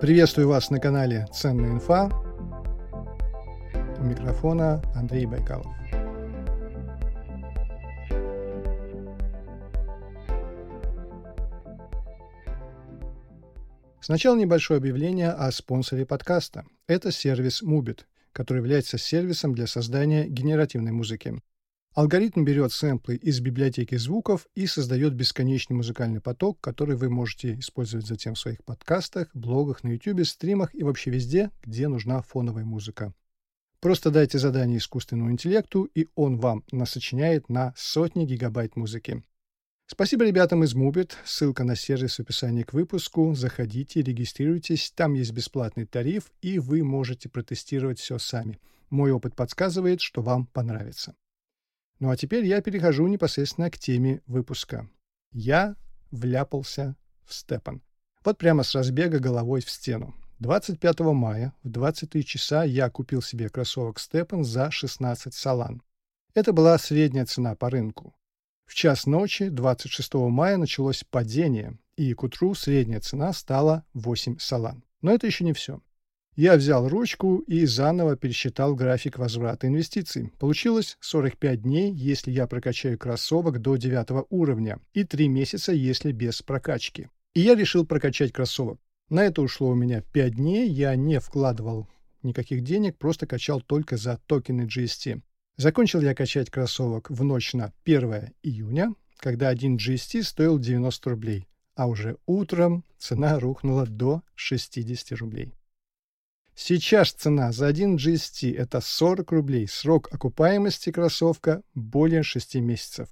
Приветствую вас на канале Ценная инфа. У микрофона Андрей Байкалов. Сначала небольшое объявление о спонсоре подкаста. Это сервис Mubit, который является сервисом для создания генеративной музыки. Алгоритм берет сэмплы из библиотеки звуков и создает бесконечный музыкальный поток, который вы можете использовать затем в своих подкастах, блогах, на YouTube, стримах и вообще везде, где нужна фоновая музыка. Просто дайте задание искусственному интеллекту, и он вам насочиняет на сотни гигабайт музыки. Спасибо ребятам из Mubit. Ссылка на сервис в описании к выпуску. Заходите, регистрируйтесь. Там есть бесплатный тариф, и вы можете протестировать все сами. Мой опыт подсказывает, что вам понравится. Ну а теперь я перехожу непосредственно к теме выпуска. Я вляпался в Степан. Вот прямо с разбега головой в стену. 25 мая в 23 часа я купил себе кроссовок Степан за 16 салан. Это была средняя цена по рынку. В час ночи 26 мая началось падение, и к утру средняя цена стала 8 салан. Но это еще не все. Я взял ручку и заново пересчитал график возврата инвестиций. Получилось 45 дней, если я прокачаю кроссовок до 9 уровня, и 3 месяца, если без прокачки. И я решил прокачать кроссовок. На это ушло у меня 5 дней, я не вкладывал никаких денег, просто качал только за токены GST. Закончил я качать кроссовок в ночь на 1 июня, когда один GST стоил 90 рублей, а уже утром цена рухнула до 60 рублей. Сейчас цена за один GST – это 40 рублей, срок окупаемости кроссовка – более 6 месяцев.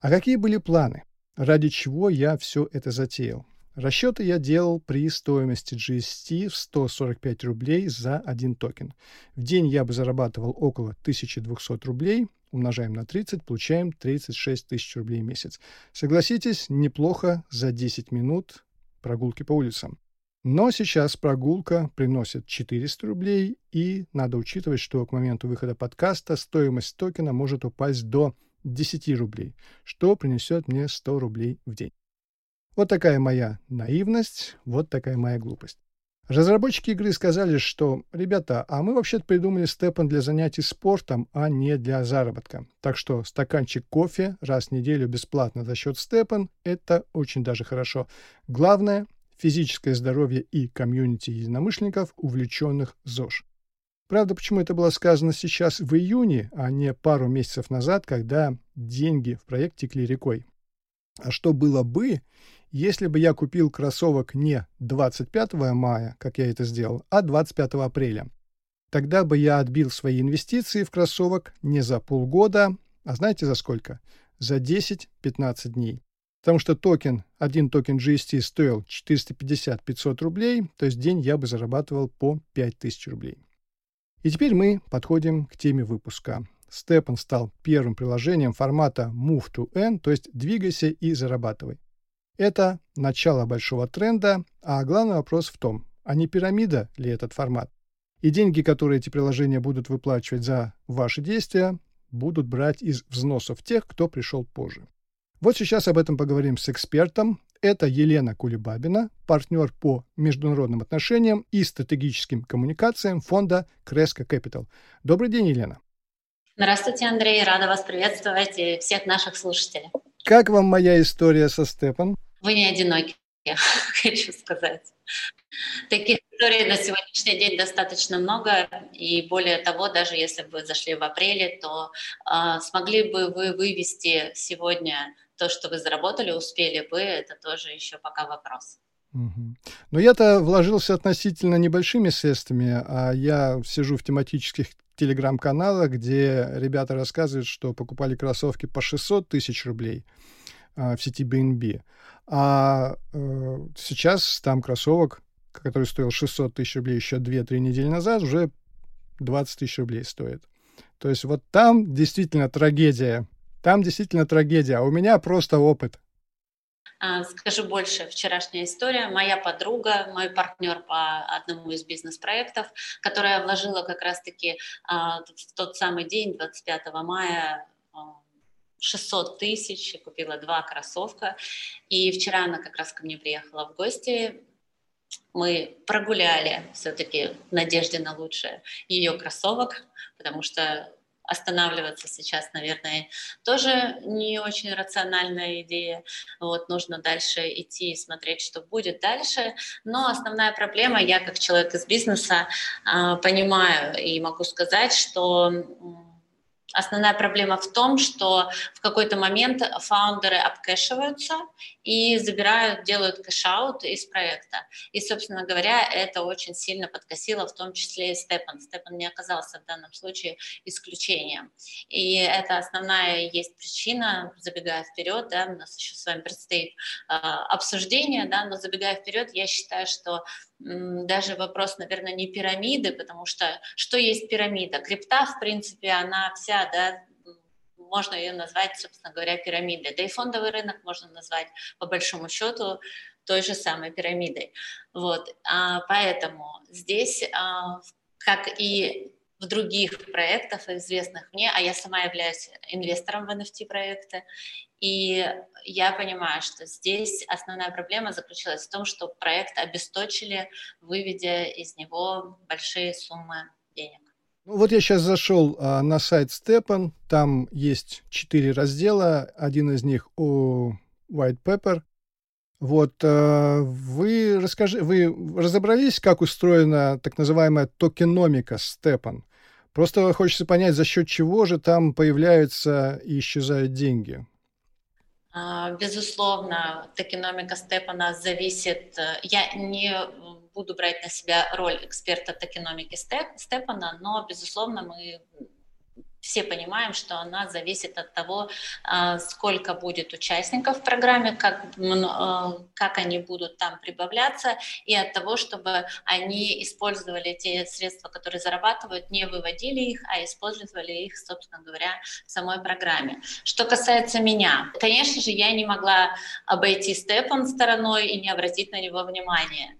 А какие были планы? Ради чего я все это затеял? Расчеты я делал при стоимости GST в 145 рублей за один токен. В день я бы зарабатывал около 1200 рублей, умножаем на 30, получаем 36 тысяч рублей в месяц. Согласитесь, неплохо за 10 минут прогулки по улицам. Но сейчас прогулка приносит 400 рублей, и надо учитывать, что к моменту выхода подкаста стоимость токена может упасть до 10 рублей, что принесет мне 100 рублей в день. Вот такая моя наивность, вот такая моя глупость. Разработчики игры сказали, что, ребята, а мы вообще-то придумали степан для занятий спортом, а не для заработка. Так что стаканчик кофе раз в неделю бесплатно за счет степан – это очень даже хорошо. Главное физическое здоровье и комьюнити единомышленников, увлеченных ЗОЖ. Правда, почему это было сказано сейчас в июне, а не пару месяцев назад, когда деньги в проект текли рекой? А что было бы, если бы я купил кроссовок не 25 мая, как я это сделал, а 25 апреля? Тогда бы я отбил свои инвестиции в кроссовок не за полгода, а знаете за сколько? За 10-15 дней. Потому что токен, один токен GST стоил 450-500 рублей, то есть день я бы зарабатывал по 5000 рублей. И теперь мы подходим к теме выпуска. Степан стал первым приложением формата Move to N, то есть двигайся и зарабатывай. Это начало большого тренда, а главный вопрос в том, а не пирамида ли этот формат? И деньги, которые эти приложения будут выплачивать за ваши действия, будут брать из взносов тех, кто пришел позже. Вот сейчас об этом поговорим с экспертом. Это Елена Кулебабина, партнер по международным отношениям и стратегическим коммуникациям фонда Креска Capital. Добрый день, Елена. Здравствуйте, Андрей. Рада вас приветствовать и всех наших слушателей. Как вам моя история со Степан? Вы не одиноки, хочу сказать. Таких историй на сегодняшний день достаточно много, и более того, даже если бы зашли в апреле, то э, смогли бы вы вывести сегодня то, что вы заработали, успели бы, это тоже еще пока вопрос. Угу. Но я-то вложился относительно небольшими средствами, а я сижу в тематических телеграм-каналах, где ребята рассказывают, что покупали кроссовки по 600 тысяч рублей а, в сети BNB. А э, сейчас там кроссовок, который стоил 600 тысяч рублей еще 2-3 недели назад, уже 20 тысяч рублей стоит. То есть вот там действительно трагедия там действительно трагедия, а у меня просто опыт. А, скажу больше, вчерашняя история. Моя подруга, мой партнер по одному из бизнес-проектов, которая вложила как раз-таки а, в тот самый день, 25 мая, 600 а, тысяч, купила два кроссовка. И вчера она как раз ко мне приехала в гости, мы прогуляли все-таки в надежде на лучшее ее кроссовок, потому что останавливаться сейчас, наверное, тоже не очень рациональная идея. Вот, нужно дальше идти и смотреть, что будет дальше. Но основная проблема, я как человек из бизнеса а, понимаю и могу сказать, что Основная проблема в том, что в какой-то момент фаундеры обкэшиваются и забирают, делают cash-out из проекта. И, собственно говоря, это очень сильно подкосило, в том числе и Степан. Степан не оказался в данном случае исключением. И это основная есть причина, забегая вперед, да, у нас еще с вами предстоит э, обсуждение, да, но забегая вперед, я считаю, что даже вопрос, наверное, не пирамиды, потому что что есть пирамида? Крипта, в принципе, она вся, да, можно ее назвать, собственно говоря, пирамидой. Да и фондовый рынок можно назвать, по большому счету, той же самой пирамидой. Вот. А, поэтому здесь, а, как и в других проектах, известных мне, а я сама являюсь инвестором в NFT-проекты, и я понимаю, что здесь основная проблема заключалась в том, что проект обесточили, выведя из него большие суммы денег. Ну, вот я сейчас зашел а, на сайт Stepan, там есть четыре раздела, один из них о White Pepper. Вот а, вы расскажи, вы разобрались, как устроена так называемая токеномика Stepan? Просто хочется понять, за счет чего же там появляются и исчезают деньги. А, безусловно, токеномика Степана зависит... Э, я не буду брать на себя роль эксперта токеномики Степана, но, безусловно, мы все понимаем, что она зависит от того, а, сколько будет участников в программе, как, а, как они будут там прибавляться, и от того, чтобы они использовали те средства, которые зарабатывают, не выводили их, а использовали их, собственно говоря, в самой программе. Что касается меня, конечно же, я не могла обойти Степан стороной и не обратить на него внимания.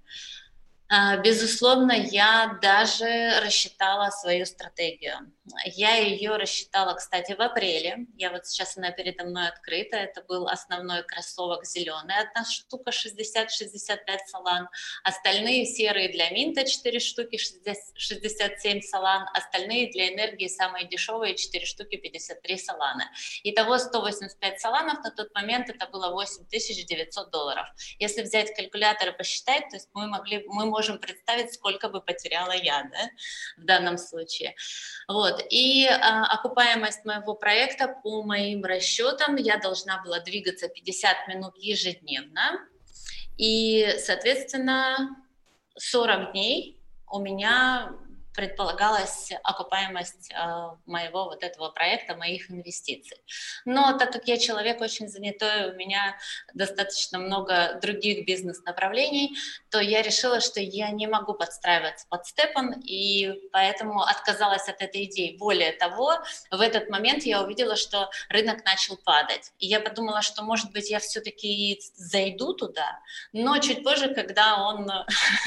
А, безусловно, я даже рассчитала свою стратегию. Я ее рассчитала, кстати, в апреле. Я вот сейчас она передо мной открыта. Это был основной кроссовок зеленый, одна штука 60-65 салан. Остальные серые для Минта 4 штуки 67 салан. Остальные для энергии самые дешевые 4 штуки 53 салана. Итого 185 саланов на тот момент это было 8900 долларов. Если взять калькулятор и посчитать, то есть мы могли, мы можем представить, сколько бы потеряла я да, в данном случае. Вот. И а, окупаемость моего проекта по моим расчетам я должна была двигаться 50 минут ежедневно. И, соответственно, 40 дней у меня предполагалась окупаемость э, моего вот этого проекта, моих инвестиций. Но так как я человек очень занятой, у меня достаточно много других бизнес-направлений, то я решила, что я не могу подстраиваться под Степан, и поэтому отказалась от этой идеи. Более того, в этот момент я увидела, что рынок начал падать. И я подумала, что, может быть, я все-таки зайду туда, но чуть позже, когда он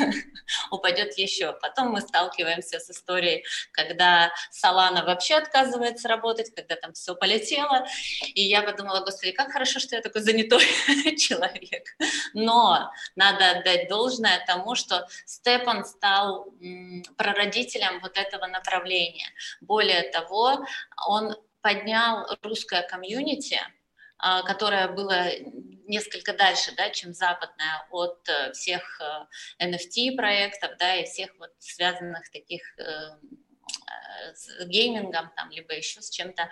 упадет еще. Потом мы сталкиваемся с историей, когда Салана вообще отказывается работать, когда там все полетело. И я подумала, господи, как хорошо, что я такой занятой человек. Но надо отдать должное тому, что Степан стал прародителем вот этого направления. Более того, он поднял русское комьюнити, которое было несколько дальше, да, чем западная от э, всех NFT э, проектов, да, и всех вот связанных таких э, с геймингом, там, либо еще с чем-то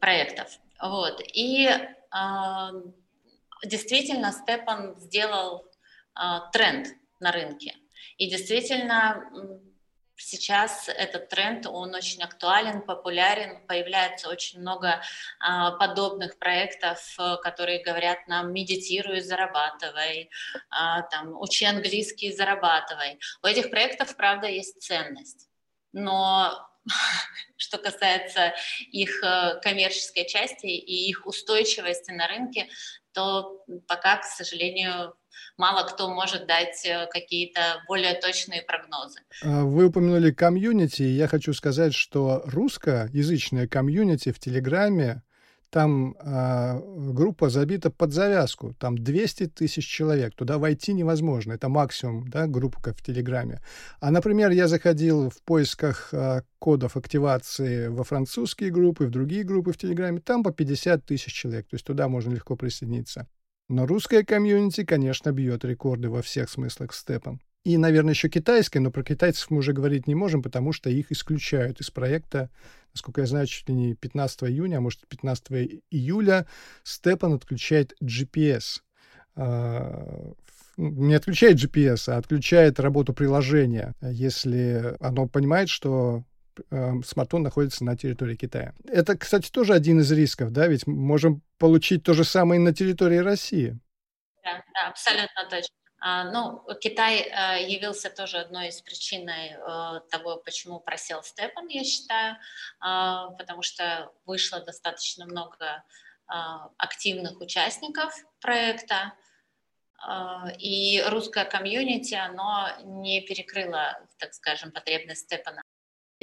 проектов. Вот. И э, действительно Степан сделал э, тренд на рынке. И действительно Сейчас этот тренд, он очень актуален, популярен, появляется очень много а, подобных проектов, э, которые говорят нам «медитируй, зарабатывай», а, там, «учи английский, зарабатывай». У этих проектов, правда, есть ценность, но что касается их э, коммерческой части и их устойчивости на рынке, то пока, к сожалению, мало кто может дать э, какие-то более точные прогнозы. А, вы упомянули комьюнити, и я хочу сказать, что русскоязычное комьюнити в Телеграме там э, группа забита под завязку, там 200 тысяч человек, туда войти невозможно, это максимум, да, группа как в Телеграме. А, например, я заходил в поисках э, кодов активации во французские группы, в другие группы в Телеграме, там по 50 тысяч человек, то есть туда можно легко присоединиться. Но русская комьюнити, конечно, бьет рекорды во всех смыслах Степан. И, наверное, еще китайская, но про китайцев мы уже говорить не можем, потому что их исключают из проекта насколько я знаю, чуть ли не 15 июня, а может 15 июля Степан отключает GPS. А, ну, не отключает GPS, а отключает работу приложения, если оно понимает, что э, смартфон находится на территории Китая. Это, кстати, тоже один из рисков, да, ведь можем получить то же самое и на территории России. Да, да, абсолютно точно. А, ну, Китай э, явился тоже одной из причин э, того, почему просел Степан, я считаю, а, потому что вышло достаточно много а, активных участников проекта, и русское комьюнити, оно не перекрыло, так скажем, потребность Степана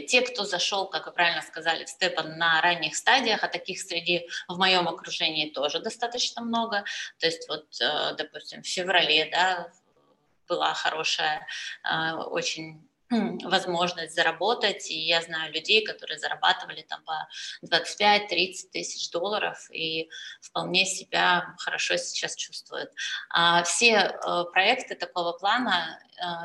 те, кто зашел, как вы правильно сказали, в Степан на ранних стадиях, а таких среди в моем окружении тоже достаточно много. То есть вот, э, допустим, в феврале, да, была хорошая, э, очень возможность заработать, и я знаю людей, которые зарабатывали там по 25-30 тысяч долларов и вполне себя хорошо сейчас чувствуют. А все э, проекты такого плана,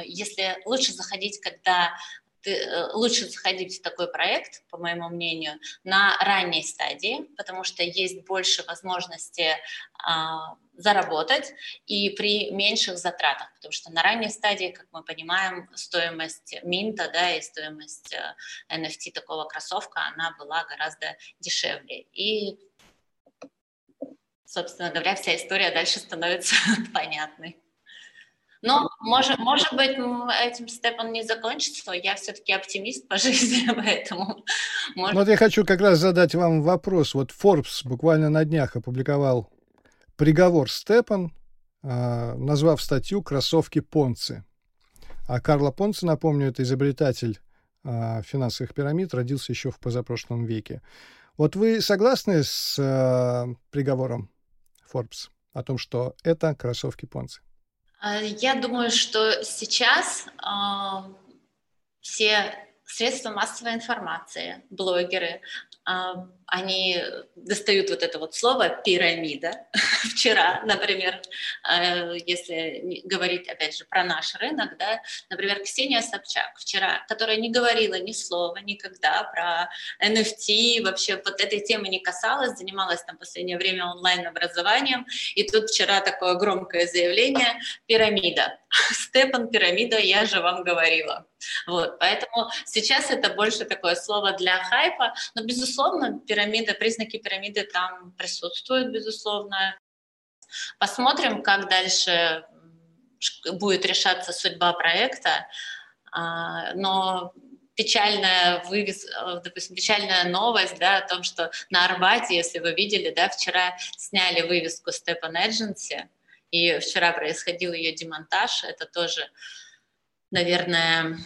если лучше заходить, когда ты, э, лучше заходить в такой проект, по моему мнению, на ранней стадии, потому что есть больше возможности а, заработать и при меньших затратах, потому что на ранней стадии, как мы понимаем, стоимость минта да, и стоимость NFT э, такого кроссовка, она была гораздо дешевле. И, собственно говоря, вся история дальше становится понятной. Но, может, может быть, этим Степан не закончится. Я все-таки оптимист по жизни, поэтому... Может... Вот я хочу как раз задать вам вопрос. Вот Forbes буквально на днях опубликовал приговор Степан, а, назвав статью «Кроссовки Понци». А Карло Понци, напомню, это изобретатель а, финансовых пирамид, родился еще в позапрошлом веке. Вот вы согласны с а, приговором Forbes о том, что это кроссовки Понци? А, я думаю, что сейчас э, все средства массовой информации, блогеры, а, они достают вот это вот слово «пирамида». Вчера, например, а, если говорить, опять же, про наш рынок, да, например, Ксения Собчак вчера, которая не говорила ни слова никогда про NFT, вообще вот этой темы не касалась, занималась там последнее время онлайн-образованием, и тут вчера такое громкое заявление «пирамида». Степан, пирамида, я же вам говорила. Вот, поэтому сейчас это больше такое слово для хайпа, но, безусловно, пирамида, признаки пирамиды там присутствуют, безусловно. Посмотрим, как дальше будет решаться судьба проекта, а, но печальная вывес, допустим, печальная новость, да, о том, что на Арбате, если вы видели, да, вчера сняли вывеску Stepan Agency, и вчера происходил ее демонтаж, это тоже наверное,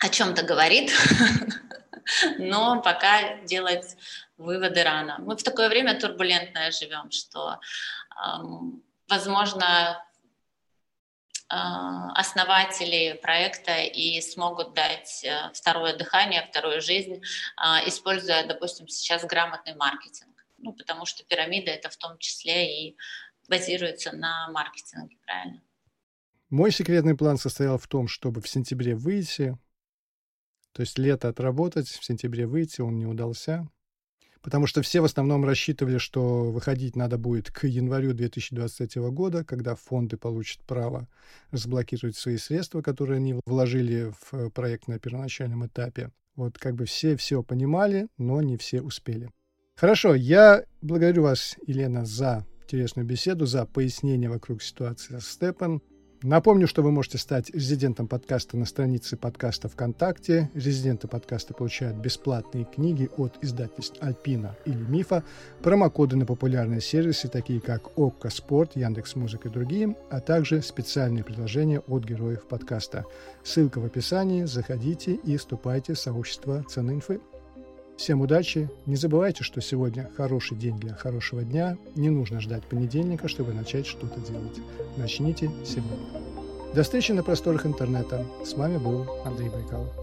о чем-то говорит, но пока делать выводы рано. Мы в такое время турбулентное живем, что, возможно, а, основатели проекта и смогут дать э, второе дыхание, вторую жизнь, а, используя, допустим, сейчас грамотный маркетинг. Ну, потому что пирамида это в том числе и базируется на маркетинге, правильно? Мой секретный план состоял в том, чтобы в сентябре выйти, то есть лето отработать, в сентябре выйти, он не удался. Потому что все в основном рассчитывали, что выходить надо будет к январю 2023 года, когда фонды получат право разблокировать свои средства, которые они вложили в проект на первоначальном этапе. Вот как бы все все понимали, но не все успели. Хорошо, я благодарю вас, Елена, за интересную беседу, за пояснение вокруг ситуации с Степан. Напомню, что вы можете стать резидентом подкаста на странице подкаста ВКонтакте. Резиденты подкаста получают бесплатные книги от издательств Альпина или Мифа, промокоды на популярные сервисы, такие как ОККО Спорт, Яндекс Музыка и другие, а также специальные предложения от героев подкаста. Ссылка в описании. Заходите и вступайте в сообщество ценной инфы. Всем удачи. Не забывайте, что сегодня хороший день для хорошего дня. Не нужно ждать понедельника, чтобы начать что-то делать. Начните сегодня. До встречи на просторах интернета. С вами был Андрей Байкал.